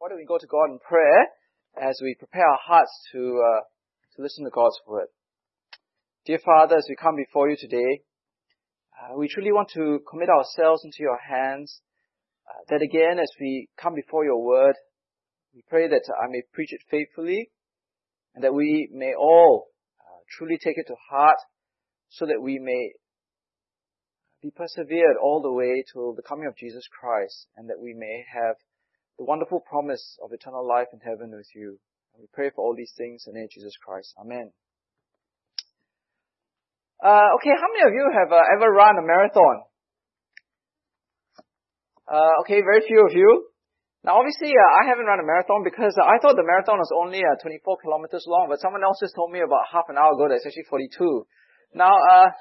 Why don't we go to God in prayer as we prepare our hearts to uh, to listen to God's word? Dear Father, as we come before you today, uh, we truly want to commit ourselves into your hands. Uh, that again, as we come before your word, we pray that I may preach it faithfully, and that we may all uh, truly take it to heart, so that we may be persevered all the way till the coming of Jesus Christ, and that we may have the wonderful promise of eternal life in heaven with you. And we pray for all these things in the name of Jesus Christ. Amen. Uh, okay, how many of you have uh, ever run a marathon? Uh, okay, very few of you. Now, obviously, uh, I haven't run a marathon because I thought the marathon was only uh, 24 kilometers long, but someone else just told me about half an hour ago that it's actually 42. Now, uh,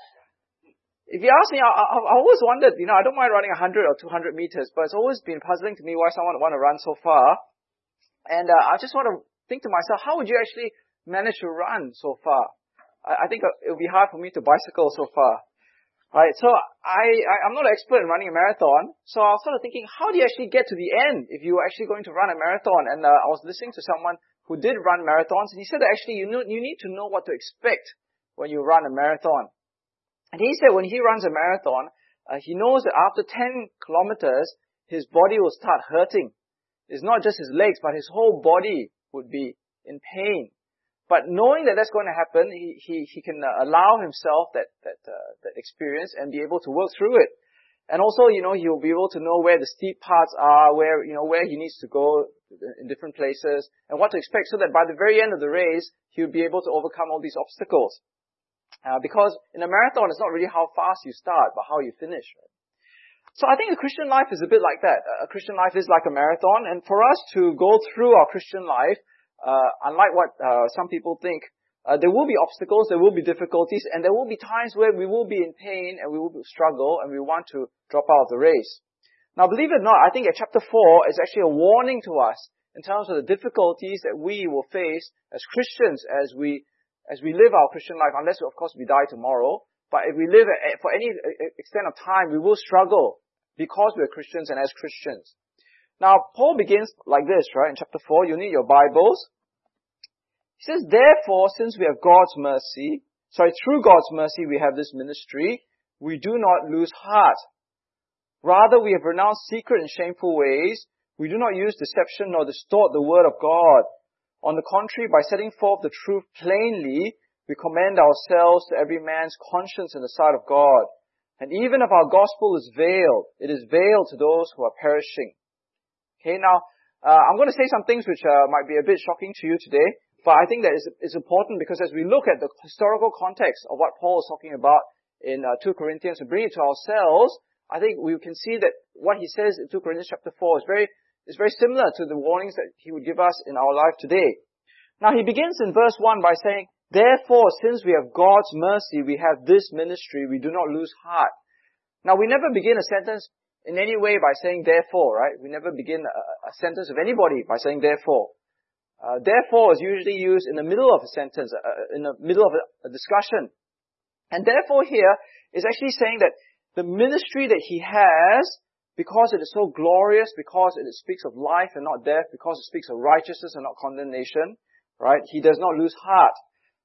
if you ask me, I, I, I always wondered, you know, I don't mind running 100 or 200 meters, but it's always been puzzling to me why someone would want to run so far. And uh, I just want to think to myself, how would you actually manage to run so far? I, I think uh, it would be hard for me to bicycle so far. Right, so I, I, I'm not an expert in running a marathon, so I was sort of thinking, how do you actually get to the end if you're actually going to run a marathon? And uh, I was listening to someone who did run marathons, and he said that actually you, know, you need to know what to expect when you run a marathon. And he said when he runs a marathon, uh, he knows that after 10 kilometers, his body will start hurting. It's not just his legs, but his whole body would be in pain. But knowing that that's going to happen, he, he, he can uh, allow himself that, that, uh, that experience and be able to work through it. And also, you know, he'll be able to know where the steep parts are, where, you know, where he needs to go in different places, and what to expect so that by the very end of the race, he'll be able to overcome all these obstacles. Uh, because in a marathon, it's not really how fast you start, but how you finish. Right? So I think a Christian life is a bit like that. A Christian life is like a marathon, and for us to go through our Christian life, uh, unlike what uh, some people think, uh, there will be obstacles, there will be difficulties, and there will be times where we will be in pain and we will struggle and we want to drop out of the race. Now, believe it or not, I think at chapter 4 is actually a warning to us in terms of the difficulties that we will face as Christians as we as we live our Christian life, unless of course we die tomorrow, but if we live for any extent of time, we will struggle because we're Christians and as Christians. Now, Paul begins like this, right? In chapter 4, you need your Bibles. He says, therefore, since we have God's mercy, sorry, through God's mercy we have this ministry, we do not lose heart. Rather, we have renounced secret and shameful ways. We do not use deception nor distort the word of God. On the contrary, by setting forth the truth plainly, we commend ourselves to every man's conscience in the sight of God. And even if our gospel is veiled, it is veiled to those who are perishing. Okay, now, uh, I'm going to say some things which uh, might be a bit shocking to you today, but I think that is, is important because as we look at the historical context of what Paul is talking about in uh, 2 Corinthians and bring it to ourselves, I think we can see that what he says in 2 Corinthians chapter 4 is very is very similar to the warnings that he would give us in our life today. Now he begins in verse 1 by saying, Therefore, since we have God's mercy, we have this ministry, we do not lose heart. Now we never begin a sentence in any way by saying therefore, right? We never begin a, a sentence of anybody by saying therefore. Uh, therefore is usually used in the middle of a sentence, uh, uh in the middle of a, a discussion. And therefore here is actually saying that the ministry that he has because it is so glorious, because it speaks of life and not death, because it speaks of righteousness and not condemnation, right? He does not lose heart.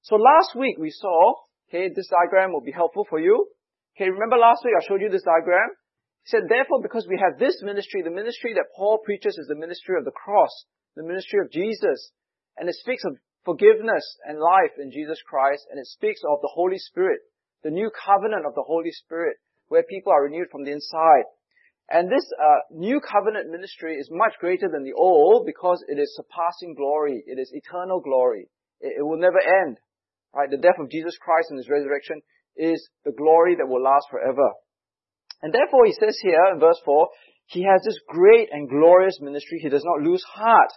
So last week we saw, okay, this diagram will be helpful for you. Okay, remember last week I showed you this diagram? He said, therefore, because we have this ministry, the ministry that Paul preaches is the ministry of the cross, the ministry of Jesus. And it speaks of forgiveness and life in Jesus Christ, and it speaks of the Holy Spirit, the new covenant of the Holy Spirit, where people are renewed from the inside. And this uh, new covenant ministry is much greater than the old because it is surpassing glory. It is eternal glory. It, it will never end. Right? The death of Jesus Christ and His resurrection is the glory that will last forever. And therefore, he says here in verse 4, he has this great and glorious ministry. He does not lose heart.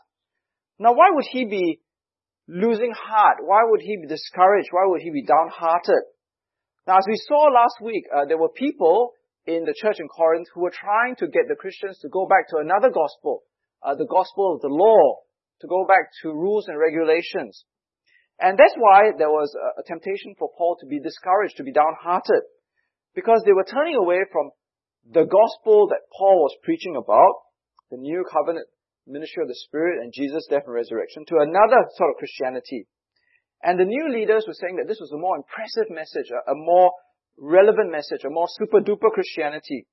Now, why would he be losing heart? Why would he be discouraged? Why would he be downhearted? Now, as we saw last week, uh, there were people in the church in Corinth who were trying to get the Christians to go back to another gospel, uh, the gospel of the law, to go back to rules and regulations. And that's why there was a, a temptation for Paul to be discouraged, to be downhearted, because they were turning away from the gospel that Paul was preaching about, the new covenant ministry of the Spirit and Jesus' death and resurrection to another sort of Christianity. And the new leaders were saying that this was a more impressive message, a, a more relevant message, a more super duper Christianity.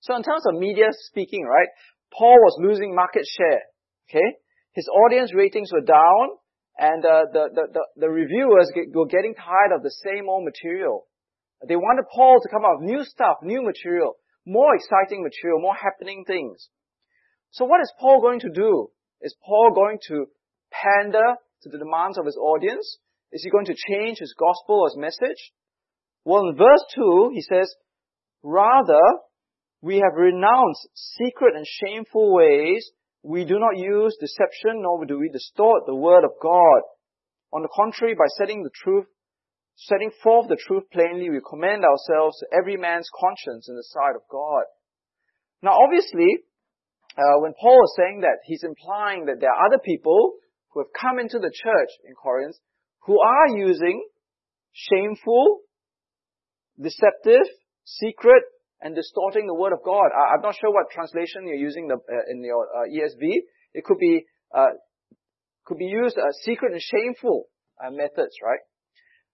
So in terms of media speaking, right, Paul was losing market share. Okay? His audience ratings were down and uh, the, the, the, the, reviewers get, were getting tired of the same old material. They wanted Paul to come out with new stuff, new material, more exciting material, more happening things. So what is Paul going to do? Is Paul going to pander to the demands of his audience? Is he going to change his gospel or his message? Well, in verse 2, he says, Rather, we have renounced secret and shameful ways. We do not use deception, nor do we distort the word of God. On the contrary, by setting the truth, setting forth the truth plainly, we commend ourselves to every man's conscience in the sight of God. Now, obviously, uh, when Paul is saying that, he's implying that there are other people who have come into the church in Corinth who are using shameful, deceptive, secret, and distorting the word of God. I, am not sure what translation you're using the, uh, in your uh, ESV. It could be uh, could be used as secret and shameful uh, methods, right?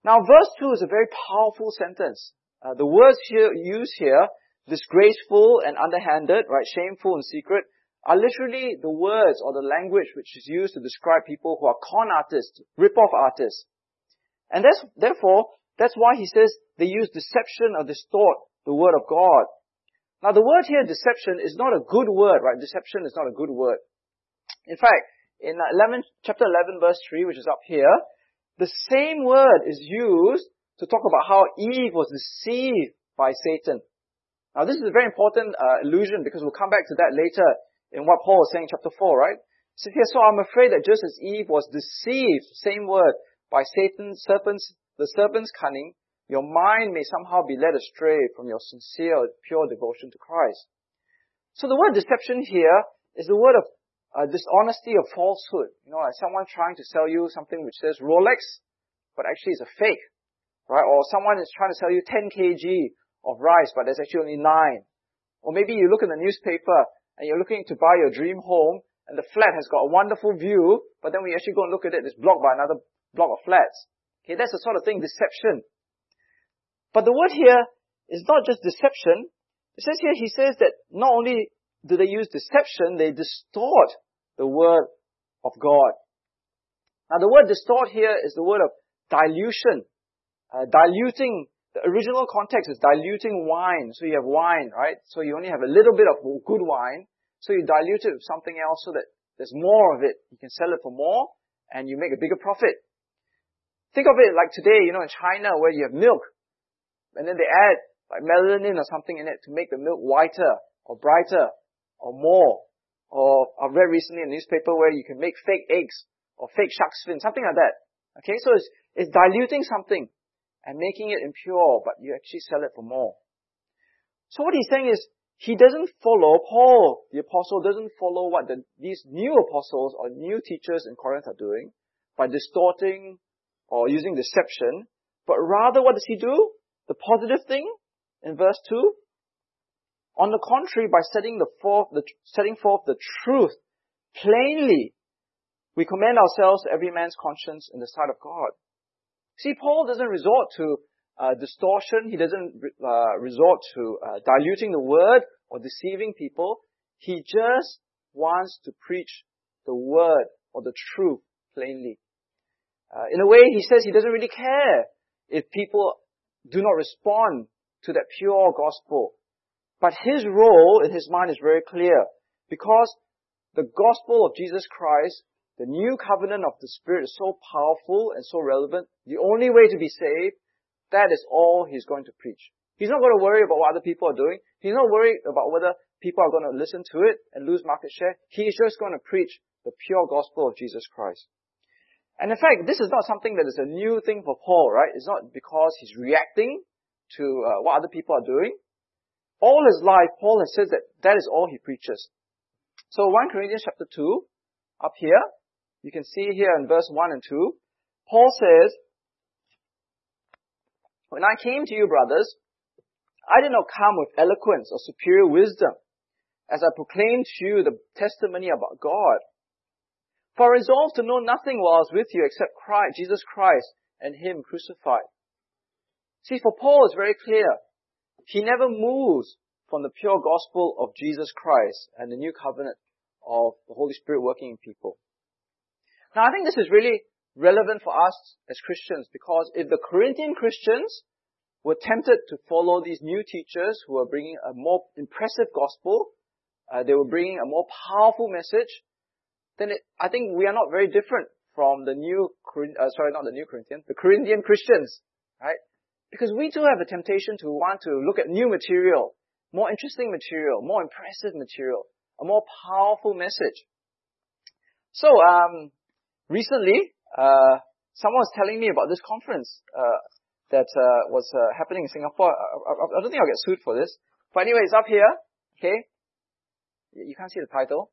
Now, verse two is a very powerful sentence. Uh, the words here used here, disgraceful and underhanded, right, shameful and secret, are literally the words or the language which is used to describe people who are con artists, rip-off artists. And that's, therefore, that's why he says they use deception or distort the word of God. Now the word here, deception, is not a good word, right? Deception is not a good word. In fact, in 11, chapter 11 verse 3, which is up here, the same word is used to talk about how Eve was deceived by Satan. Now this is a very important uh, illusion because we'll come back to that later in what Paul is saying in chapter 4, right? So here, so I'm afraid that just as Eve was deceived, same word, by Satan's serpent's, the serpent's cunning, your mind may somehow be led astray from your sincere, pure devotion to Christ. So the word deception here is the word of uh, dishonesty or falsehood. You know, like someone trying to sell you something which says Rolex, but actually it's a fake, right? Or someone is trying to sell you 10 kg of rice, but there's actually only 9. Or maybe you look in the newspaper and you're looking to buy your dream home and the flat has got a wonderful view, but then when you actually go and look at it, it's blocked by another block of flats. Okay, that's the sort of thing, deception. But the word here is not just deception. It says here, he says that not only do they use deception, they distort the word of God. Now the word distort here is the word of dilution. Uh, diluting, the original context is diluting wine. So you have wine, right? So you only have a little bit of good wine. So you dilute it with something else so that there's more of it. You can sell it for more and you make a bigger profit. Think of it like today, you know, in China where you have milk and then they add like melamine or something in it to make the milk whiter or brighter or more. Or I've read recently in a newspaper where you can make fake eggs or fake shark's fin, something like that. Okay, so it's, it's diluting something and making it impure, but you actually sell it for more. So what he's saying is, he doesn't follow, Paul, the apostle, doesn't follow what the, these new apostles or new teachers in Corinth are doing by distorting or using deception, but rather what does he do? the positive thing in verse 2? On the contrary, by setting, the forth, the, setting forth the truth plainly, we commend ourselves to every man's conscience in the sight of God. See, Paul doesn't resort to uh, distortion. He doesn't uh, resort to uh, diluting the word or deceiving people. He just wants to preach the word or the truth plainly. Uh, in a way, he says he doesn't really care if people do not respond to that pure gospel. But his role in his mind is very clear because the gospel of Jesus Christ, the new covenant of the Spirit is so powerful and so relevant. The only way to be saved, that is all he's going to preach. He's not going to worry about what other people are doing. He's not worried about whether people are going to listen to it and lose market share. He's just going to preach the pure gospel of Jesus Christ. And in fact, this is not something that is a new thing for Paul, right? It's not because he's reacting to uh, what other people are doing. All his life, Paul has said that that is all he preaches. So 1 Corinthians chapter 2, up here, you can see here in verse 1 and 2, Paul says, When I came to you, brothers, I did not come with eloquence or superior wisdom, as I proclaimed to you the testimony about God. For I resolved to know nothing while I was with you except Christ, Jesus Christ and Him crucified. See, for Paul it's very clear. He never moves from the pure gospel of Jesus Christ and the new covenant of the Holy Spirit working in people. Now I think this is really relevant for us as Christians because if the Corinthian Christians were tempted to follow these new teachers who are bringing a more impressive gospel, uh, they were bringing a more powerful message, then it, I think we are not very different from the new, uh, sorry, not the new Corinthians, the Corinthian Christians, right? Because we too have a temptation to want to look at new material, more interesting material, more impressive material, a more powerful message. So, um, recently, uh, someone was telling me about this conference, uh, that, uh, was, uh, happening in Singapore. I, I, I don't think I'll get sued for this. But anyway, it's up here, okay? You can't see the title.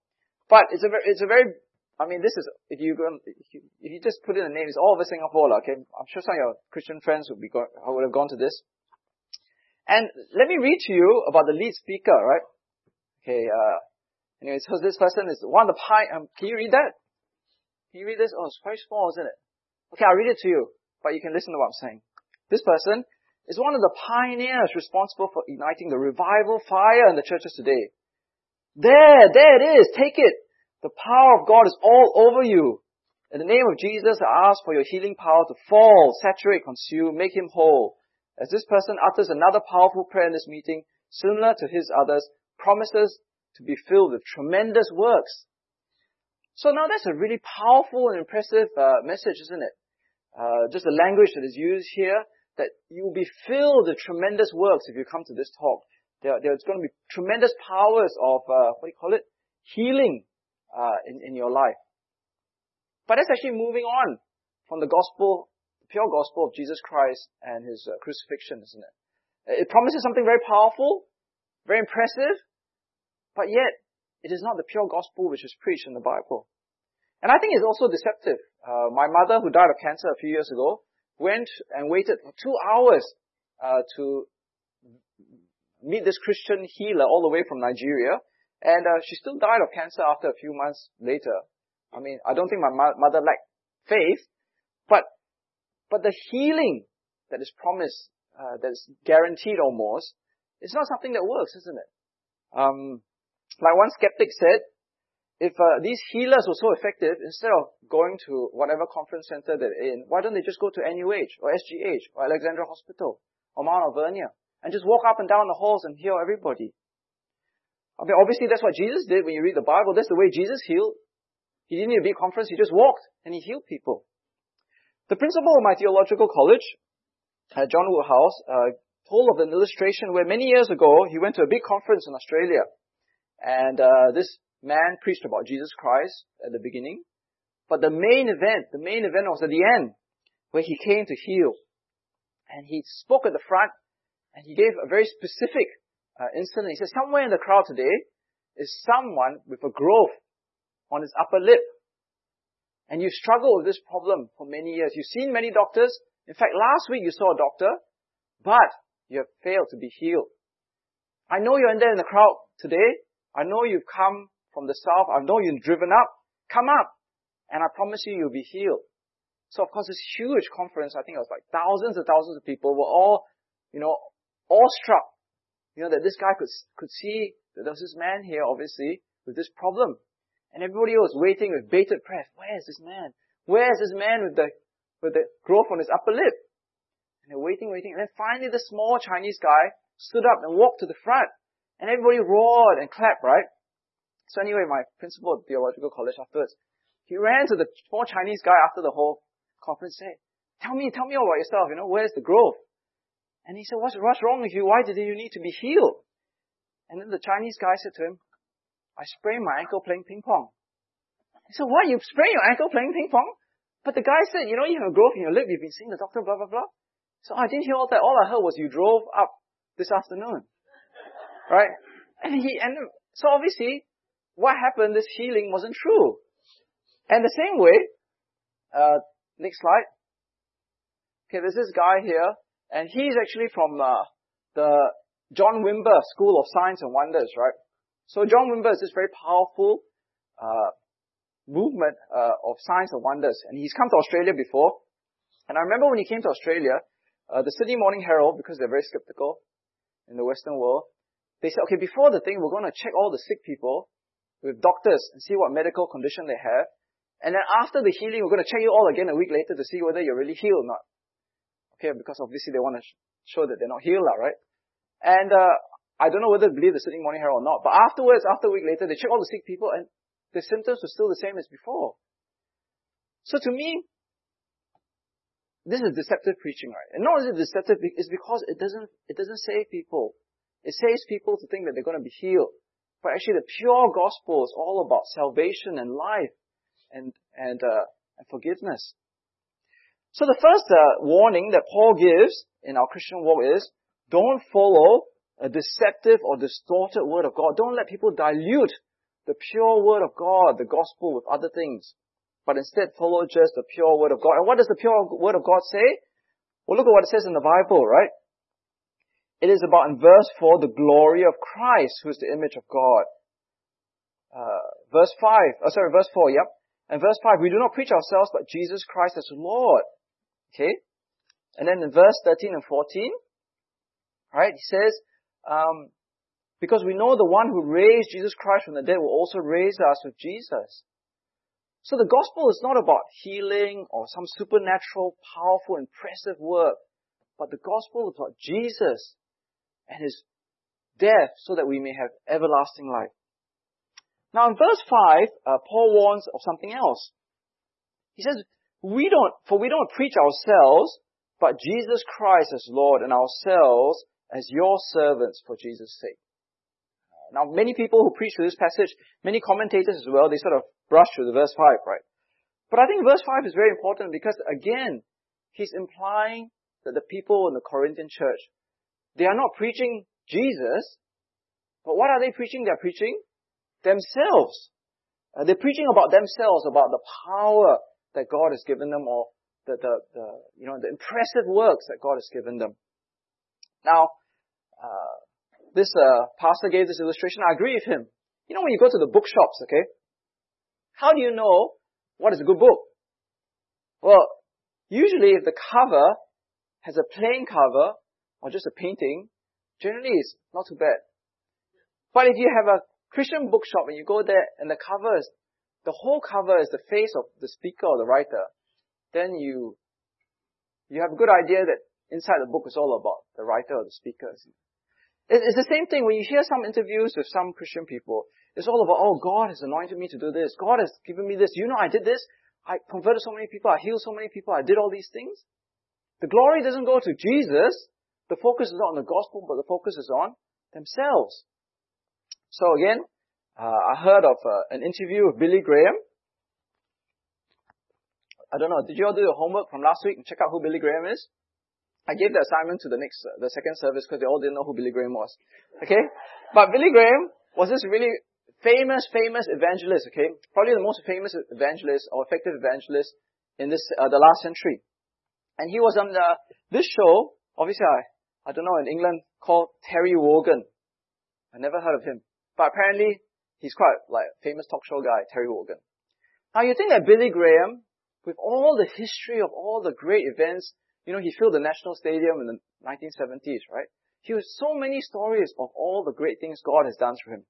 But it's a very, it's a very, I mean, this is, if you go, if you, just put in the name, it's all over Singapore, okay? I'm sure some of your Christian friends would be, go, would have gone to this. And let me read to you about the lead speaker, right? Okay, uh, anyway, so this person is one of the pie, um, can you read that? Can you read this? Oh, it's very small, isn't it? Okay, I'll read it to you, but you can listen to what I'm saying. This person is one of the pioneers responsible for igniting the revival fire in the churches today. There, there it is. Take it. The power of God is all over you. In the name of Jesus, I ask for your healing power to fall, saturate, consume, make him whole. As this person utters another powerful prayer in this meeting, similar to his others, promises to be filled with tremendous works. So now that's a really powerful and impressive uh, message, isn't it? Uh, just the language that is used here, that you will be filled with tremendous works if you come to this talk. There, there's going to be tremendous powers of, uh, what do you call it? Healing, uh, in, in your life. But that's actually moving on from the gospel, the pure gospel of Jesus Christ and His uh, crucifixion, isn't it? It promises something very powerful, very impressive, but yet it is not the pure gospel which is preached in the Bible. And I think it's also deceptive. Uh, my mother, who died of cancer a few years ago, went and waited for two hours uh, to meet this Christian healer all the way from Nigeria. And uh, she still died of cancer after a few months later. I mean, I don't think my mo- mother lacked faith, but but the healing that is promised, uh, that is guaranteed almost, is not something that works, isn't it? Um, like one skeptic said, if uh, these healers were so effective, instead of going to whatever conference center they're in, why don't they just go to NUH or SGH or Alexandra Hospital or Mount Alvernia? and just walk up and down the halls and heal everybody. I mean, obviously that's what Jesus did when you read the Bible. That's the way Jesus healed. He didn't need a big conference. He just walked and he healed people. The principal of my theological college, uh, John Woodhouse, uh, told of an illustration where many years ago he went to a big conference in Australia, and uh, this man preached about Jesus Christ at the beginning, but the main event, the main event was at the end, where he came to heal, and he spoke at the front, and he gave a very specific uh, incident. He said, somewhere in the crowd today is someone with a growth on his upper lip. And you struggle with this problem for many years. You've seen many doctors. In fact, last week you saw a doctor, but you have failed to be healed. I know you're in there in the crowd today. I know you've come from the south. I know you've driven up. Come up. And I promise you, you'll be healed. So of course, this huge conference, I think it was like thousands and thousands of people were all, you know, awestruck, you know, that this guy could, could see that there was this man here, obviously, with this problem. And everybody was waiting with bated breath. Where is this man? Where is this man with the, with the growth on his upper lip? And they're waiting, waiting. And then finally the small Chinese guy stood up and walked to the front. And everybody roared and clapped, right? So anyway, my principal of theological college afterwards, he ran to the small Chinese guy after the whole conference and said, tell me, tell me all about yourself, you know, where's the growth? And he said, what's, what's wrong with you? Why did you need to be healed? And then the Chinese guy said to him, I sprained my ankle playing ping pong. He said, what? You sprained your ankle playing ping pong? But the guy said, you know, you have a growth in your lip. You've been seeing the doctor, blah, blah, blah. So I didn't hear all that. All I heard was you drove up this afternoon. Right? And he, and so obviously, what happened, this healing wasn't true. And the same way, uh, next slide. Okay, there's this guy here and he's actually from uh, the John Wimber School of Signs and Wonders, right? So John Wimber is this very powerful uh, movement uh, of signs and wonders, and he's come to Australia before. And I remember when he came to Australia, uh, the Sydney Morning Herald, because they're very skeptical in the Western world, they said, okay, before the thing, we're going to check all the sick people with doctors and see what medical condition they have. And then after the healing, we're going to check you all again a week later to see whether you're really healed or not. Because obviously they want to show that they're not healed, right? And uh, I don't know whether to believe the Sydney Morning Herald or not, but afterwards, after a week later, they check all the sick people and the symptoms were still the same as before. So to me, this is deceptive preaching, right? And not is it deceptive, it's because it doesn't, it doesn't save people. It saves people to think that they're going to be healed. But actually the pure gospel is all about salvation and life and, and, uh, and forgiveness. So the first uh, warning that Paul gives in our Christian walk is, don't follow a deceptive or distorted word of God. Don't let people dilute the pure word of God, the gospel with other things but instead follow just the pure word of God. And what does the pure word of God say? Well, look at what it says in the Bible, right? It is about in verse 4, the glory of Christ, who is the image of God. Uh, verse 5, oh sorry, verse 4, yep. And verse 5, we do not preach ourselves, but Jesus Christ as Lord. Okay? And then in verse 13 and 14, right, he says, um, because we know the one who raised Jesus Christ from the dead will also raise us with Jesus. So the gospel is not about healing or some supernatural, powerful, impressive work, but the gospel is about Jesus and his death so that we may have everlasting life. Now in verse 5, uh, Paul warns of something else. He says, we don't, for we don't preach ourselves, but Jesus Christ as Lord and ourselves as your servants for Jesus' sake. Now, many people who preach to this passage, many commentators as well, they sort of brush through the verse 5, right? But I think verse 5 is very important because, again, he's implying that the people in the Corinthian church, they are not preaching Jesus, but what are they preaching? They're preaching themselves. Uh, they're preaching about themselves, about the power that God has given them, or the, the, the you know the impressive works that God has given them. Now, uh, this uh, pastor gave this illustration. I agree with him. You know, when you go to the bookshops, okay, how do you know what is a good book? Well, usually if the cover has a plain cover or just a painting, generally it's not too bad. But if you have a Christian bookshop and you go there and the cover is, the whole cover is the face of the speaker or the writer, then you, you have a good idea that inside the book is all about the writer or the speaker. It's the same thing when you hear some interviews with some Christian people. It's all about, oh, God has anointed me to do this. God has given me this. You know, I did this. I converted so many people. I healed so many people. I did all these things. The glory doesn't go to Jesus. The focus is not on the gospel, but the focus is on themselves. So again, uh, I heard of uh, an interview with Billy Graham. I don't know. Did you all do your homework from last week and check out who Billy Graham is? I gave the assignment to the next, uh, the second service because they all didn't know who Billy Graham was. Okay? But Billy Graham was this really famous, famous evangelist, okay? Probably the most famous evangelist or effective evangelist in this, uh, the last century. And he was on the, this show, obviously I, I don't know, in England, called Terry Wogan. I never heard of him. But apparently, he's quite like a famous talk show guy, Terry Wogan. Now you think that Billy Graham, with all the history of all the great events you know, he filled the National Stadium in the 1970s, right? He has so many stories of all the great things God has done for him.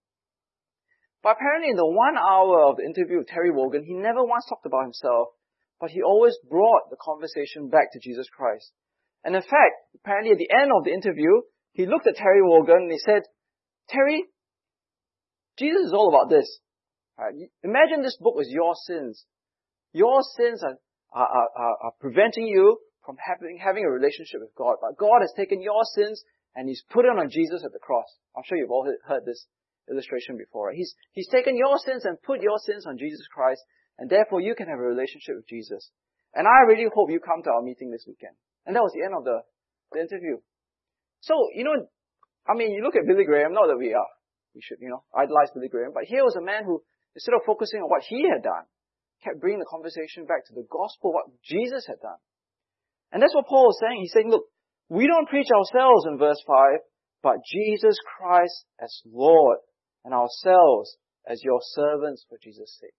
But apparently in the one hour of the interview with Terry Wogan, he never once talked about himself, but he always brought the conversation back to Jesus Christ. And in fact, apparently at the end of the interview, he looked at Terry Wogan and he said, Terry, Jesus is all about this. Uh, right? Imagine this book is your sins. Your sins are, are, are, are preventing you from having, having a relationship with God. But God has taken your sins and He's put it on Jesus at the cross. I'm sure you've all heard this illustration before. He's, he's taken your sins and put your sins on Jesus Christ and therefore you can have a relationship with Jesus. And I really hope you come to our meeting this weekend. And that was the end of the, the interview. So, you know, I mean, you look at Billy Graham, not that we are, we should, you know, idolize Billy Graham, but here was a man who, instead of focusing on what he had done, kept bringing the conversation back to the gospel, what Jesus had done. And that's what Paul is saying. He's saying, look, we don't preach ourselves in verse 5, but Jesus Christ as Lord and ourselves as your servants for Jesus' sake.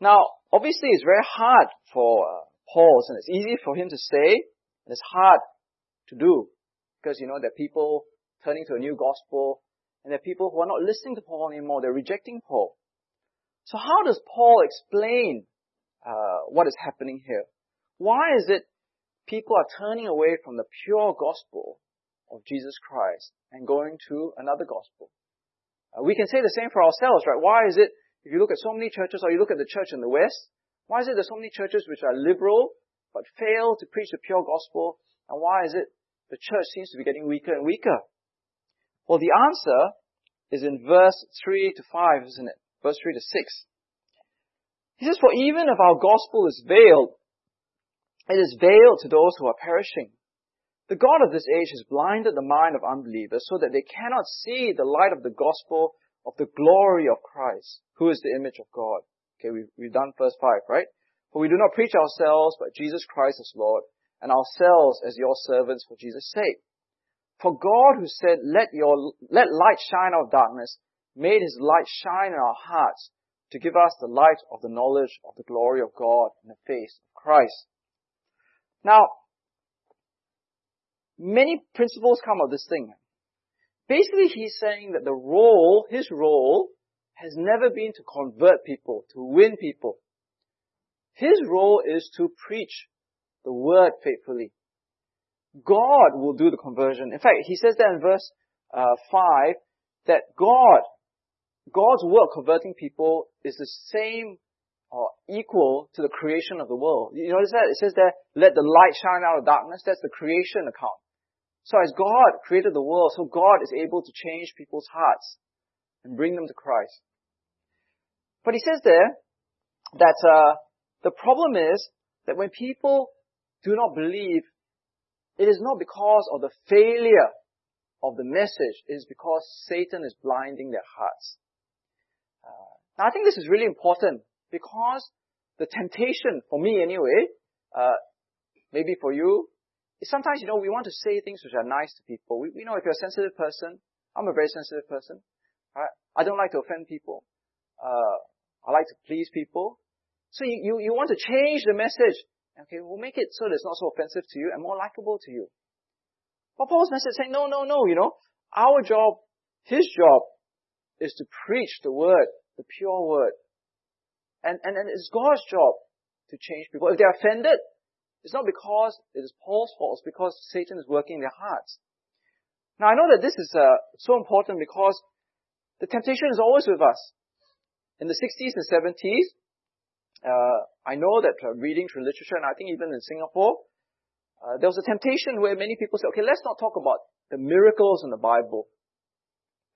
Now, obviously it's very hard for uh, Paul, and it's easy for him to say, and it's hard to do, because you know there are people turning to a new gospel, and there are people who are not listening to Paul anymore, they're rejecting Paul. So how does Paul explain uh, what is happening here? Why is it people are turning away from the pure gospel of Jesus Christ and going to another gospel? Uh, we can say the same for ourselves, right? Why is it, if you look at so many churches, or you look at the church in the West, why is it there's so many churches which are liberal, but fail to preach the pure gospel? And why is it the church seems to be getting weaker and weaker? Well, the answer is in verse 3 to 5, isn't it? Verse 3 to 6. He says, For even if our gospel is veiled, it is veiled to those who are perishing. The God of this age has blinded the mind of unbelievers so that they cannot see the light of the gospel of the glory of Christ, who is the image of God. Okay, we've, we've done verse 5, right? For we do not preach ourselves, but Jesus Christ as Lord, and ourselves as your servants for Jesus' sake. For God who said, let your, let light shine out of darkness, made his light shine in our hearts to give us the light of the knowledge of the glory of God in the face of Christ. Now, many principles come of this thing. Basically, he's saying that the role, his role, has never been to convert people, to win people. His role is to preach the word faithfully. God will do the conversion. In fact, he says that in verse uh, 5 that God, God's work converting people is the same or equal to the creation of the world. You notice that? It says there, let the light shine out of darkness. That's the creation account. So as God created the world, so God is able to change people's hearts and bring them to Christ. But he says there that uh, the problem is that when people do not believe, it is not because of the failure of the message, it is because Satan is blinding their hearts. Uh, now I think this is really important because the temptation, for me anyway, uh, maybe for you, is sometimes, you know, we want to say things which are nice to people. We, know if you're a sensitive person, I'm a very sensitive person, right? I don't like to offend people. Uh, I like to please people. So you, you, you want to change the message. Okay, we'll make it so that it's not so offensive to you and more likable to you. But Paul's message saying, no, no, no, you know, our job, his job, is to preach the word, the pure word. And, and, and it's God's job to change people. If they're offended, it's not because it is Paul's fault, it's because Satan is working in their hearts. Now I know that this is uh, so important because the temptation is always with us. In the 60s and 70s, uh, I know that uh, reading through literature, and I think even in Singapore, uh, there was a temptation where many people say, okay, let's not talk about the miracles in the Bible.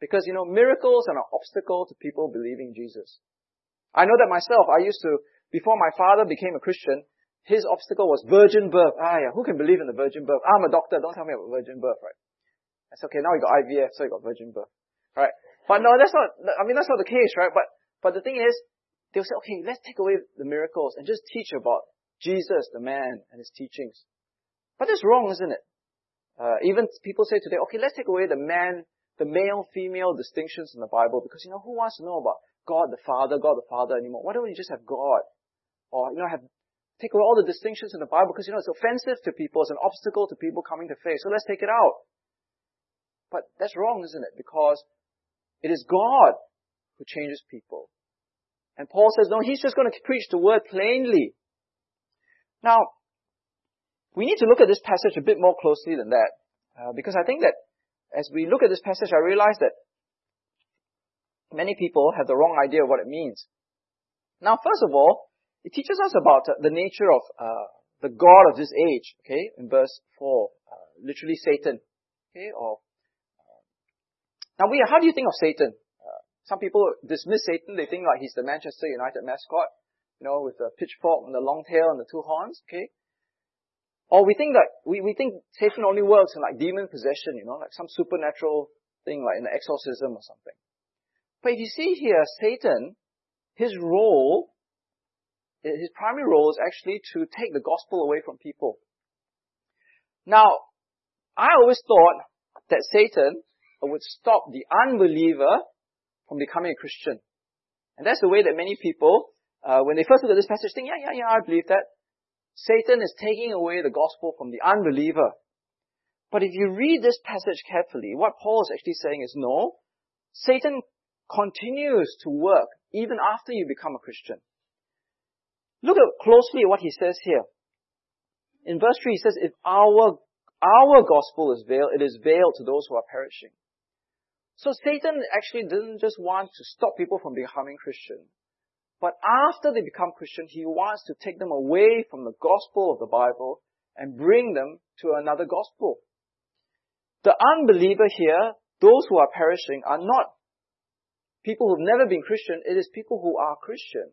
Because, you know, miracles are an obstacle to people believing Jesus. I know that myself, I used to, before my father became a Christian, his obstacle was virgin birth. Ah, yeah, who can believe in the virgin birth? I'm a doctor, don't tell me about virgin birth, right? That's okay, now you got IVF, so you got virgin birth. Right? But no, that's not, I mean, that's not the case, right? But, but the thing is, they'll say, okay, let's take away the miracles and just teach about Jesus, the man, and his teachings. But that's wrong, isn't it? Uh, even people say today, okay, let's take away the man, the male, female distinctions in the Bible because, you know, who wants to know about God the Father, God the Father anymore? Why don't we just have God? Or, you know, have take away all the distinctions in the Bible because, you know, it's offensive to people, it's an obstacle to people coming to faith. So let's take it out. But that's wrong, isn't it? Because it is God who changes people. And Paul says, no, he's just going to preach the word plainly. Now, we need to look at this passage a bit more closely than that. Uh, because I think that as we look at this passage, I realize that many people have the wrong idea of what it means. Now, first of all, it teaches us about the nature of uh, the God of this age, okay, in verse 4, uh, literally Satan, okay, or, uh, now we, how do you think of Satan? Some people dismiss Satan, they think like he's the Manchester United mascot, you know, with the pitchfork and the long tail and the two horns, okay? Or we think that, we, we think Satan only works in like demon possession, you know, like some supernatural thing like in the exorcism or something. But if you see here, Satan, his role his primary role is actually to take the gospel away from people. Now, I always thought that Satan would stop the unbeliever from becoming a Christian. And that's the way that many people, uh, when they first look at this passage, think, yeah, yeah, yeah, I believe that. Satan is taking away the gospel from the unbeliever. But if you read this passage carefully, what Paul is actually saying is no, Satan continues to work even after you become a Christian. Look at closely at what he says here. In verse 3 he says, if our, our gospel is veiled, it is veiled to those who are perishing. So Satan actually didn't just want to stop people from becoming Christian. But after they become Christian, he wants to take them away from the gospel of the Bible and bring them to another gospel. The unbeliever here, those who are perishing, are not people who've never been Christian. It is people who are Christian,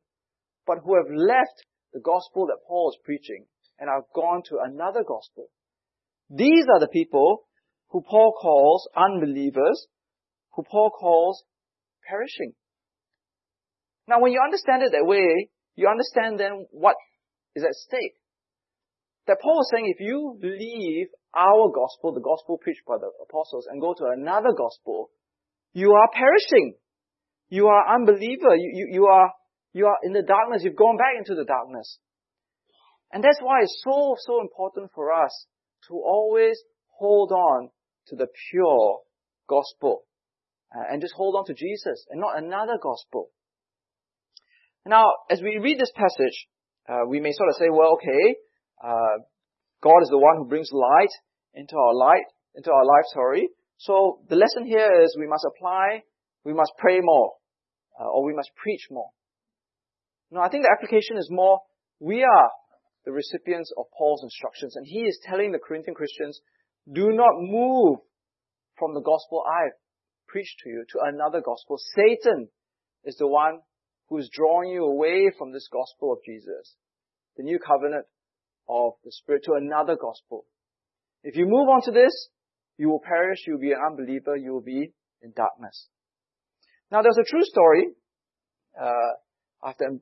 but who have left the gospel that Paul is preaching and have gone to another gospel. These are the people who Paul calls unbelievers, who Paul calls perishing. Now when you understand it that way, you understand then what is at stake. That Paul is saying if you believe our gospel, the gospel preached by the apostles, and go to another gospel, you are perishing. You are unbeliever. You, you, you are, you are in the darkness. You've gone back into the darkness. And that's why it's so, so important for us to always hold on to the pure gospel. Uh, and just hold on to Jesus and not another gospel. Now, as we read this passage, uh, we may sort of say, well, okay, uh, God is the one who brings light into our light, into our life, sorry. So the lesson here is we must apply, we must pray more, uh, or we must preach more. No, I think the application is more, we are the recipients of Paul's instructions, and he is telling the Corinthian Christians, do not move from the gospel I've preached to you to another gospel. Satan is the one who is drawing you away from this gospel of Jesus, the new covenant of the Spirit, to another gospel. If you move on to this, you will perish, you will be an unbeliever, you will be in darkness. Now there's a true story, uh, I have to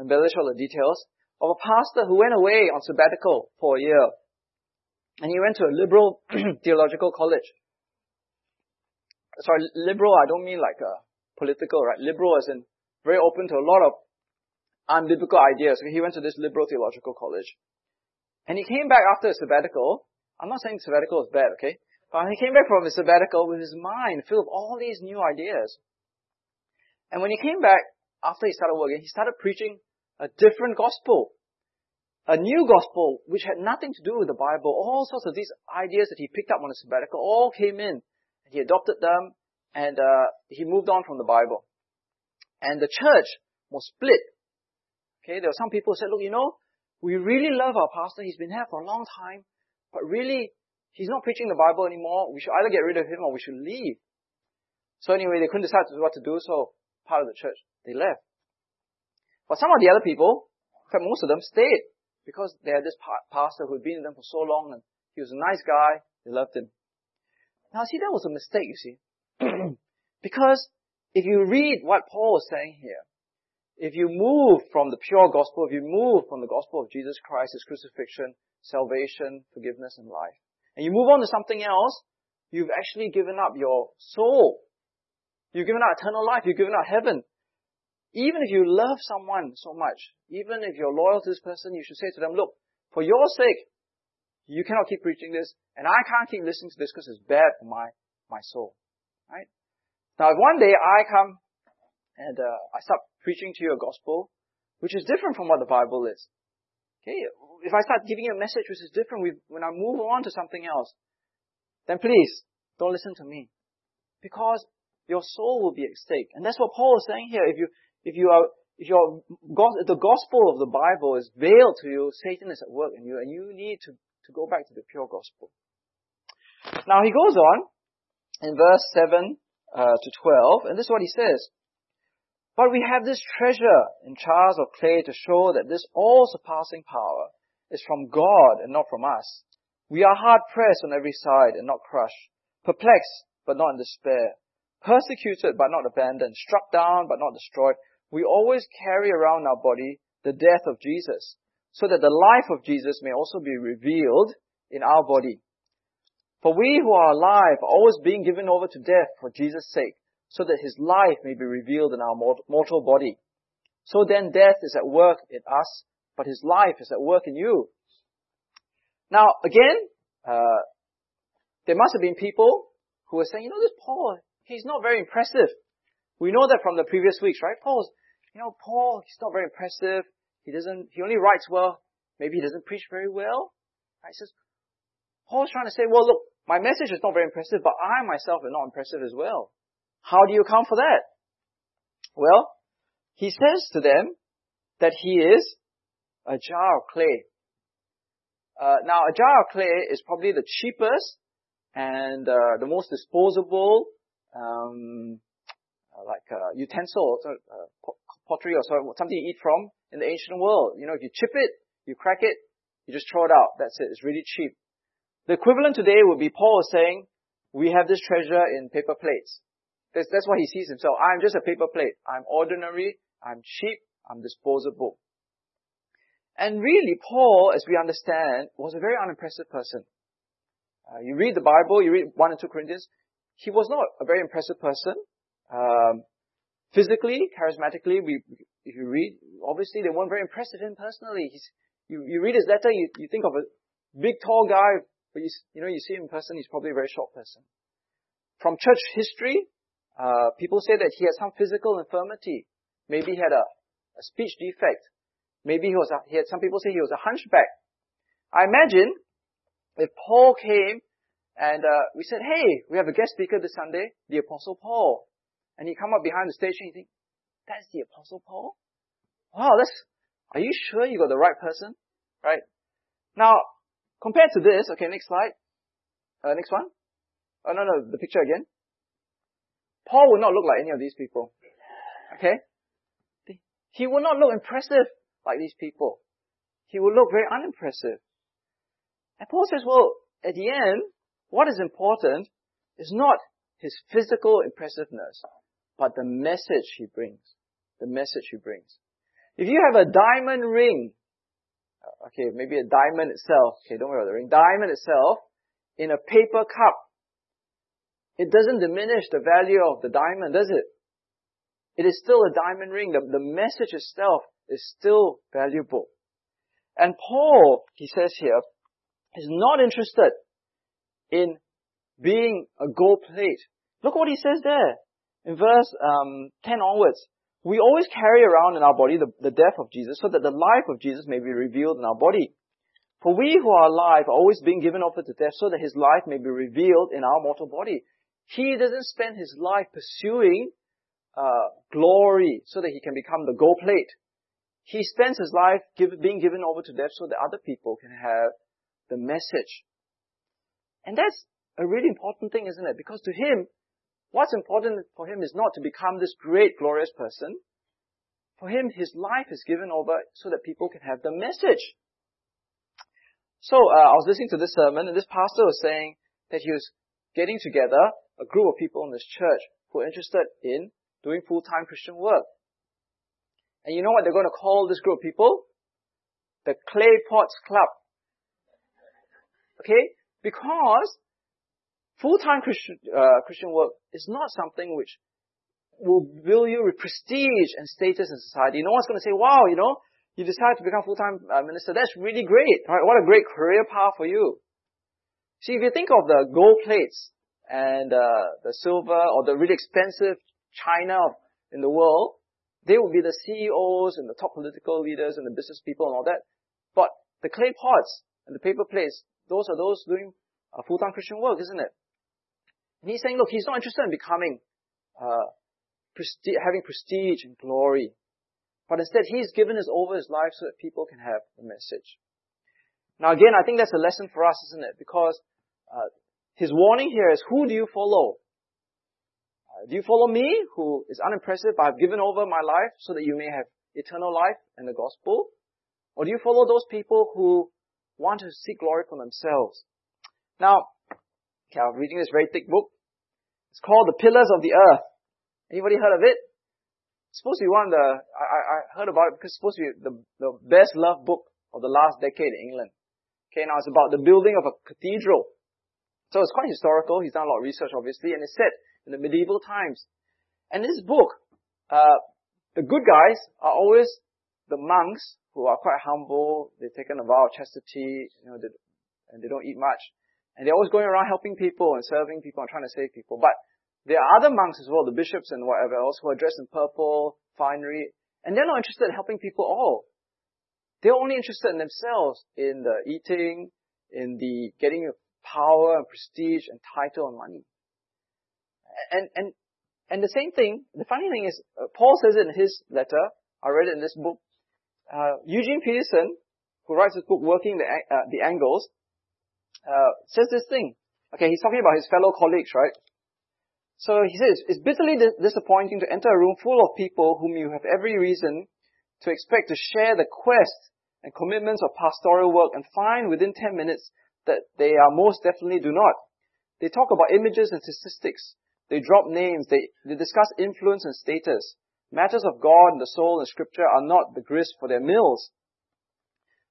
embellish all the details, of a pastor who went away on sabbatical for a year. And he went to a liberal theological college. Sorry, liberal, I don't mean like a political, right? Liberal as in very open to a lot of unbiblical ideas. He went to this liberal theological college. And he came back after a sabbatical. I'm not saying sabbatical is bad, okay? But he came back from his sabbatical with his mind filled with all these new ideas. And when he came back, after he started working, he started preaching a different gospel. A new gospel, which had nothing to do with the Bible. All sorts of these ideas that he picked up on his sabbatical all came in. He adopted them, and uh, he moved on from the Bible. And the church was split. Okay, there were some people who said, look, you know, we really love our pastor. He's been here for a long time, but really, he's not preaching the Bible anymore. We should either get rid of him or we should leave. So anyway, they couldn't decide what to do, so part of the church, they left. But some of the other people, in fact most of them, stayed because they had this pastor who had been with them for so long and he was a nice guy, they loved him. Now see, that was a mistake, you see. because if you read what Paul is saying here, if you move from the pure gospel, if you move from the gospel of Jesus Christ, His crucifixion, salvation, forgiveness, and life, and you move on to something else, you've actually given up your soul. You've given up eternal life. You've given up heaven. Even if you love someone so much, even if you're loyal to this person, you should say to them, look, for your sake, you cannot keep preaching this, and I can't keep listening to this because it's bad for my, my soul. Right? Now, if one day I come and uh, I start preaching to you a gospel, which is different from what the Bible is. Okay, if I start giving you a message which is different, when I move on to something else, then please don't listen to me, because your soul will be at stake. And that's what Paul is saying here. If you if you are if your the gospel of the Bible is veiled to you, Satan is at work in you, and you need to to go back to the pure gospel. Now he goes on in verse seven uh, to twelve, and this is what he says. But we have this treasure in jars of clay to show that this all-surpassing power is from God and not from us. We are hard pressed on every side and not crushed, perplexed but not in despair, persecuted but not abandoned, struck down but not destroyed. We always carry around our body the death of Jesus, so that the life of Jesus may also be revealed in our body. For we who are alive are always being given over to death for Jesus' sake, so that his life may be revealed in our mortal body. So then death is at work in us, but his life is at work in you. Now, again, uh, there must have been people who were saying, you know, this Paul, he's not very impressive. We know that from the previous weeks, right? Paul's, you know, Paul, he's not very impressive. He doesn't, he only writes well. Maybe he doesn't preach very well. He says, Paul's trying to say, well, look, my message is not very impressive, but I myself am not impressive as well. How do you account for that? Well, he says to them that he is a jar of clay. Uh, now, a jar of clay is probably the cheapest and uh, the most disposable, um, like uh, utensil, uh, pottery or something you eat from in the ancient world. You know, if you chip it, you crack it, you just throw it out. That's it. It's really cheap. The equivalent today would be Paul saying, we have this treasure in paper plates. That's, that's what he sees himself. I'm just a paper plate. I'm ordinary. I'm cheap. I'm disposable. And really, Paul, as we understand, was a very unimpressive person. Uh, you read the Bible, you read 1 and 2 Corinthians, he was not a very impressive person. Um, physically, charismatically, we, if you read, obviously they weren't very impressive him personally. He's, you, you read his letter, you, you think of a big, tall guy, but you, you know, you see him in person, he's probably a very short person. From church history, uh, people say that he had some physical infirmity. Maybe he had a, a speech defect. Maybe he was a, he had, some people say he was a hunchback. I imagine if Paul came and uh, we said, hey, we have a guest speaker this Sunday, the Apostle Paul. And he come up behind the stage and you think, that's the Apostle Paul? Wow, that's, are you sure you got the right person? Right? Now, compared to this, okay, next slide. Uh, next one. Oh, no, no, the picture again. Paul would not look like any of these people. Okay? He would not look impressive like these people. He would look very unimpressive. And Paul says, well, at the end, what is important is not his physical impressiveness, but the message he brings. The message he brings. If you have a diamond ring, okay, maybe a diamond itself, okay, don't worry about the ring, diamond itself, in a paper cup, it doesn't diminish the value of the diamond, does it? It is still a diamond ring. The, the message itself is still valuable. And Paul, he says here, is not interested in being a gold plate. Look what he says there. In verse um, 10 onwards. We always carry around in our body the, the death of Jesus so that the life of Jesus may be revealed in our body. For we who are alive are always being given over to death so that his life may be revealed in our mortal body. He doesn't spend his life pursuing uh, glory so that he can become the gold plate. He spends his life give, being given over to death so that other people can have the message. And that's a really important thing, isn't it? Because to him, what's important for him is not to become this great, glorious person. For him, his life is given over so that people can have the message. So, uh, I was listening to this sermon, and this pastor was saying that he was getting together a group of people in this church who are interested in doing full-time Christian work. And you know what they're going to call this group of people? The Clay Pots Club. Okay? Because full-time Christian, uh, Christian work is not something which will build you with prestige and status in society. No one's going to say, wow, you know, you decided to become full-time uh, minister. That's really great. Right? What a great career path for you. See, if you think of the gold plates and uh, the silver or the really expensive china in the world, they would be the CEOs and the top political leaders and the business people and all that. But the clay pots and the paper plates, those are those doing uh, full-time Christian work, isn't it? And he's saying, look, he's not interested in becoming, uh, presti- having prestige and glory. But instead, he's given his over his life so that people can have the message. Now again, I think that's a lesson for us, isn't it? Because uh, his warning here is, who do you follow? Uh, do you follow me, who is unimpressive, but I've given over my life so that you may have eternal life and the gospel? Or do you follow those people who want to seek glory for themselves? Now, okay, I'm reading this very thick book. It's called The Pillars of the Earth. Anybody heard of it? It's supposed to be one of the, I, I, I heard about it because it's supposed to be the, the best loved book of the last decade in England. Okay, now it's about the building of a cathedral so it's quite historical. He's done a lot of research, obviously, and it's set in the medieval times. And this book, uh, the good guys are always the monks who are quite humble. They've taken a vow of chastity, you know, they, and they don't eat much. And they're always going around helping people and serving people and trying to save people. But there are other monks as well, the bishops and whatever else, who are dressed in purple, finery, and they're not interested in helping people at all. They're only interested in themselves, in the eating, in the getting of power and prestige and title and money. And, and, and the same thing, the funny thing is, uh, Paul says it in his letter, I read it in this book, uh, Eugene Peterson, who writes this book, Working the, uh, the Angles, uh, says this thing. Okay, he's talking about his fellow colleagues, right? So he says, it's bitterly dis- disappointing to enter a room full of people whom you have every reason to expect to share the quest and commitments of pastoral work and find within 10 minutes that they are most definitely do not. They talk about images and statistics. They drop names. They, they discuss influence and status. Matters of God and the soul and scripture are not the grist for their mills.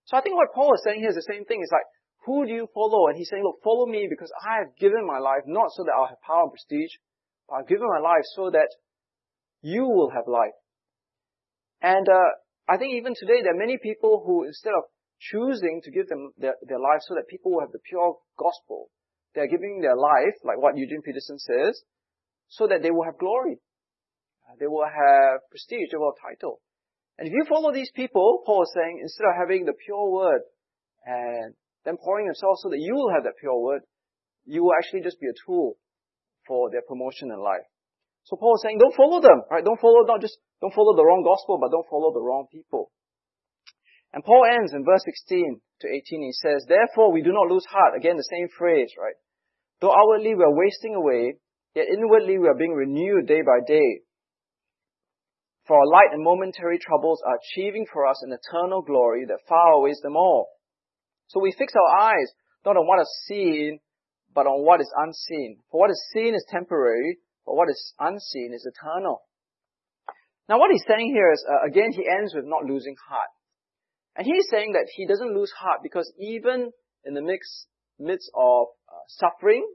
So I think what Paul is saying here is the same thing. It's like, who do you follow? And he's saying, look, follow me because I have given my life not so that I'll have power and prestige, but I've given my life so that you will have life. And uh, I think even today there are many people who instead of choosing to give them their, their life so that people will have the pure gospel, they're giving their life, like what Eugene Peterson says, so that they will have glory. Uh, they will have prestige, they will have title. And if you follow these people, Paul is saying, instead of having the pure word and them pouring themselves so that you will have that pure word, you will actually just be a tool for their promotion in life. So Paul is saying, don't follow them, right? Don't follow, not just, don't follow the wrong gospel, but don't follow the wrong people. And Paul ends in verse 16 to 18, he says, Therefore we do not lose heart. Again, the same phrase, right? Though outwardly we are wasting away, yet inwardly we are being renewed day by day. For our light and momentary troubles are achieving for us an eternal glory that far outweighs them all. So we fix our eyes not on what is seen, but on what is unseen. For what is seen is temporary, but what is unseen is eternal. Now what he's saying here is, uh, again, he ends with not losing heart. And he's saying that he doesn't lose heart because even in the mix, midst of uh, suffering,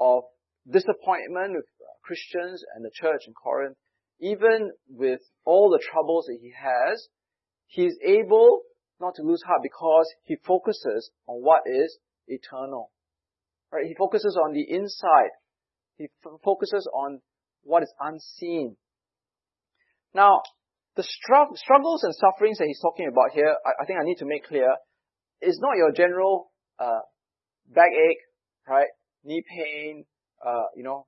of disappointment with uh, Christians and the church in Corinth, even with all the troubles that he has, he's able not to lose heart because he focuses on what is eternal. Right? He focuses on the inside. He f- focuses on what is unseen. Now, the str- struggles and sufferings that he's talking about here, I, I, think I need to make clear, is not your general uh, backache, right? Knee pain, uh, you know.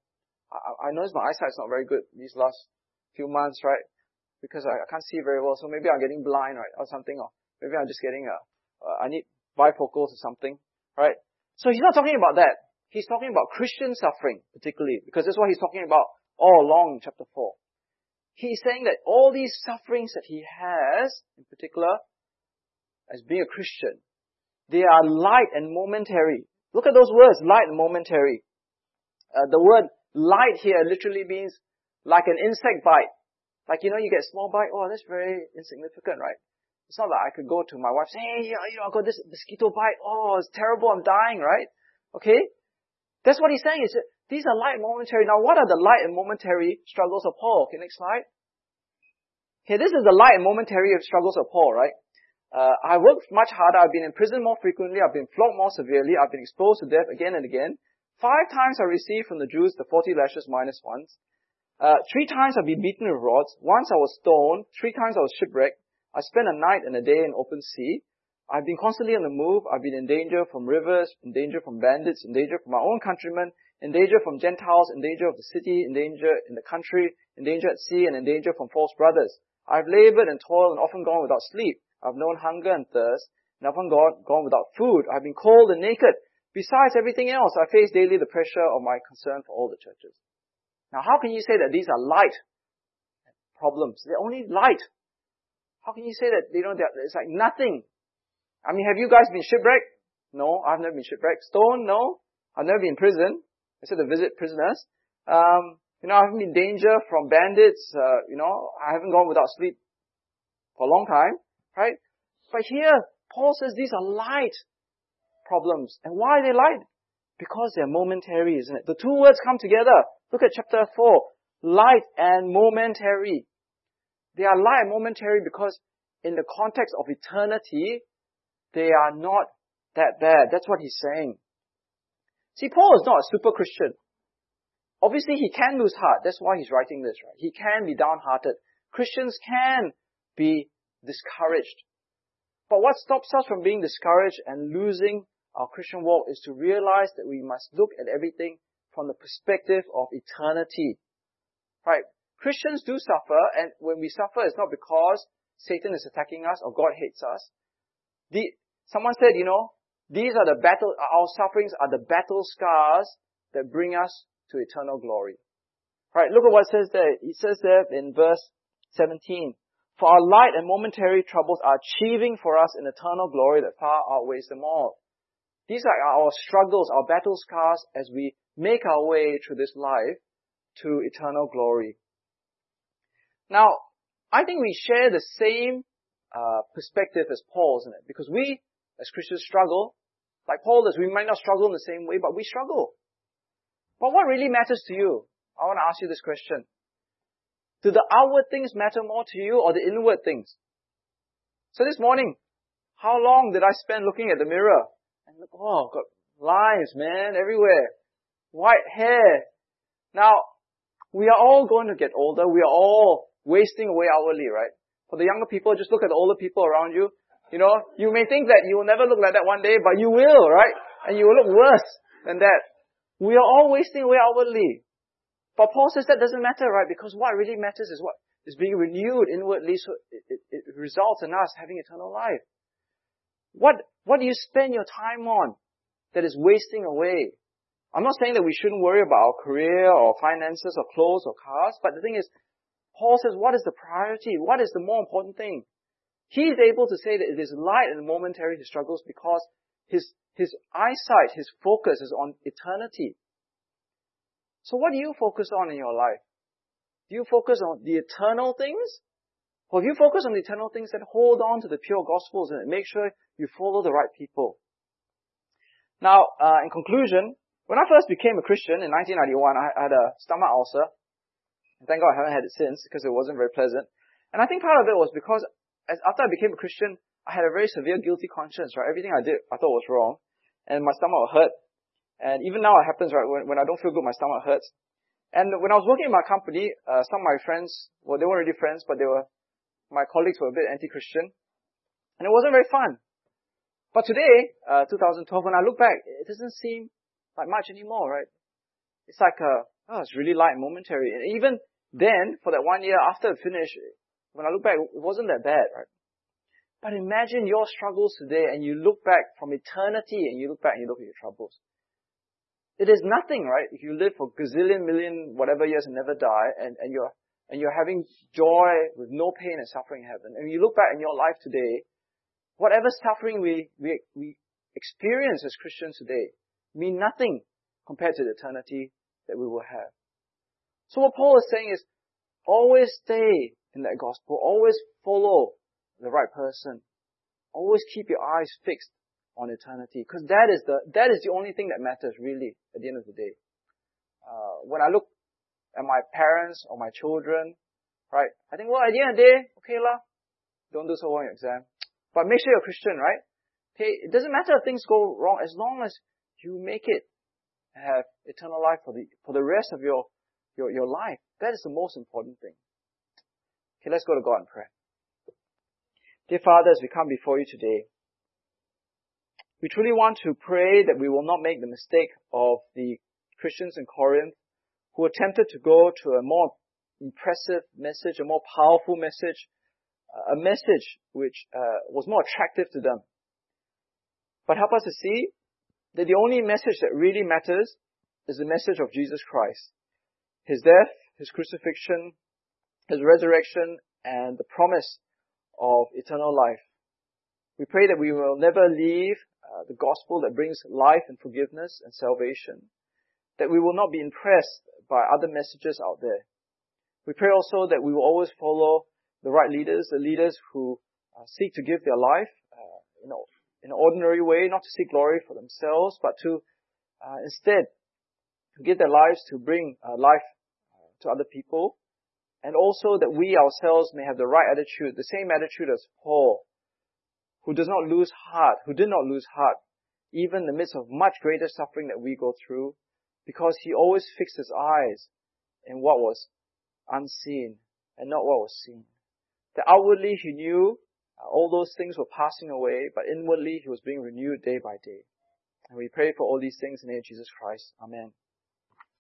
I, I notice my eyesight is not very good these last few months, right? Because I, I can't see very well, so maybe I'm getting blind, right, or something, or maybe I'm just getting a, uh, I need bifocals or something, right? So he's not talking about that. He's talking about Christian suffering, particularly, because that's what he's talking about all along in chapter 4. He's saying that all these sufferings that he has, in particular, as being a Christian, they are light and momentary. Look at those words, light and momentary. Uh, the word light here literally means like an insect bite. Like, you know, you get a small bite, oh, that's very insignificant, right? It's not like I could go to my wife, and say, hey, you know, I got this mosquito bite, oh, it's terrible, I'm dying, right? Okay? That's what he's saying. Is these are light momentary. Now, what are the light and momentary struggles of Paul? Okay, next slide. Okay, this is the light and momentary struggles of Paul, right? Uh, I worked much harder. I've been in prison more frequently. I've been flogged more severely. I've been exposed to death again and again. Five times I received from the Jews the 40 lashes minus once. Uh, three times I've been beaten with rods. Once I was stoned. Three times I was shipwrecked. I spent a night and a day in open sea. I've been constantly on the move. I've been in danger from rivers, in danger from bandits, in danger from my own countrymen, in danger from Gentiles, in danger of the city, in danger in the country, in danger at sea, and in danger from false brothers. I've labored and toiled and often gone without sleep. I've known hunger and thirst, and often gone, gone without food. I've been cold and naked. Besides everything else, I face daily the pressure of my concern for all the churches. Now, how can you say that these are light problems? They're only light. How can you say that, you know, it's like nothing I mean, have you guys been shipwrecked? No, I've never been shipwrecked. Stoned? No. I've never been in prison. I said to visit prisoners. Um, you know, I haven't been in danger from bandits. Uh, you know, I haven't gone without sleep for a long time, right? But here, Paul says these are light problems. And why are they light? Because they're momentary, isn't it? The two words come together. Look at chapter 4. light and momentary. They are light and momentary because in the context of eternity, they are not that bad. That's what he's saying. See, Paul is not a super Christian. Obviously, he can lose heart. That's why he's writing this, right? He can be downhearted. Christians can be discouraged. But what stops us from being discouraged and losing our Christian walk is to realize that we must look at everything from the perspective of eternity. Right? Christians do suffer, and when we suffer, it's not because Satan is attacking us or God hates us. The, someone said, you know, these are the battle, our sufferings are the battle scars that bring us to eternal glory. Right, look at what it says there. It says there in verse 17, For our light and momentary troubles are achieving for us an eternal glory that far outweighs them all. These are our struggles, our battle scars as we make our way through this life to eternal glory. Now, I think we share the same uh, perspective as Paul, isn't it? Because we, as Christians, struggle. Like Paul does, we might not struggle in the same way, but we struggle. But what really matters to you? I want to ask you this question. Do the outward things matter more to you or the inward things? So this morning, how long did I spend looking at the mirror? And look, oh, got lines, man, everywhere. White hair. Now, we are all going to get older. We are all wasting away hourly, right? For the younger people, just look at the older people around you. You know, you may think that you will never look like that one day, but you will, right? And you will look worse than that. We are all wasting away outwardly. But Paul says that doesn't matter, right? Because what really matters is what is being renewed inwardly, so it, it, it results in us having eternal life. What, what do you spend your time on that is wasting away? I'm not saying that we shouldn't worry about our career or finances or clothes or cars, but the thing is, Paul says, what is the priority? What is the more important thing? He is able to say that it is light and momentary his struggles because his, his eyesight, his focus is on eternity. So what do you focus on in your life? Do you focus on the eternal things? Or if you focus on the eternal things, then hold on to the pure gospels and make sure you follow the right people. Now, uh, in conclusion, when I first became a Christian in 1991, I had a stomach ulcer. Thank God I haven't had it since because it wasn't very pleasant. And I think part of it was because as, after I became a Christian, I had a very severe guilty conscience, right? Everything I did, I thought was wrong. And my stomach hurt. And even now it happens, right? When, when I don't feel good, my stomach hurts. And when I was working in my company, uh, some of my friends, well, they weren't really friends, but they were, my colleagues were a bit anti-Christian. And it wasn't very fun. But today, uh, 2012, when I look back, it doesn't seem like much anymore, right? It's like, uh, oh, it's really light momentary. And even then, for that one year after it finished, when I look back, it wasn't that bad, right? But imagine your struggles today and you look back from eternity and you look back and you look at your troubles. It is nothing, right? If you live for gazillion, million, whatever years and never die and, and you're, and you're having joy with no pain and suffering in heaven. And you look back in your life today, whatever suffering we, we, we experience as Christians today mean nothing compared to the eternity that we will have. So what Paul is saying is, always stay in that gospel. Always follow the right person. Always keep your eyes fixed on eternity, because that is the that is the only thing that matters really at the end of the day. Uh, when I look at my parents or my children, right? I think, well, at the end of the day, okay lah, don't do so well your exam, but make sure you're Christian, right? Okay, it doesn't matter if things go wrong as long as you make it have eternal life for the for the rest of your your your life. That is the most important thing. Okay, let's go to God and pray. Dear Father, as we come before you today, we truly want to pray that we will not make the mistake of the Christians in Corinth who attempted to go to a more impressive message, a more powerful message, a message which uh, was more attractive to them. But help us to see that the only message that really matters is the message of Jesus Christ. His death, His crucifixion, His resurrection, and the promise of eternal life. We pray that we will never leave uh, the gospel that brings life and forgiveness and salvation, that we will not be impressed by other messages out there. We pray also that we will always follow the right leaders, the leaders who uh, seek to give their life, uh, you know, in an ordinary way, not to seek glory for themselves, but to uh, instead give their lives to bring uh, life to other people, and also that we ourselves may have the right attitude, the same attitude as Paul, who does not lose heart, who did not lose heart, even in the midst of much greater suffering that we go through, because he always fixed his eyes in what was unseen and not what was seen. That outwardly he knew Uh, all those things were passing away, but inwardly he was being renewed day by day. And we pray for all these things in the name of Jesus Christ. Amen.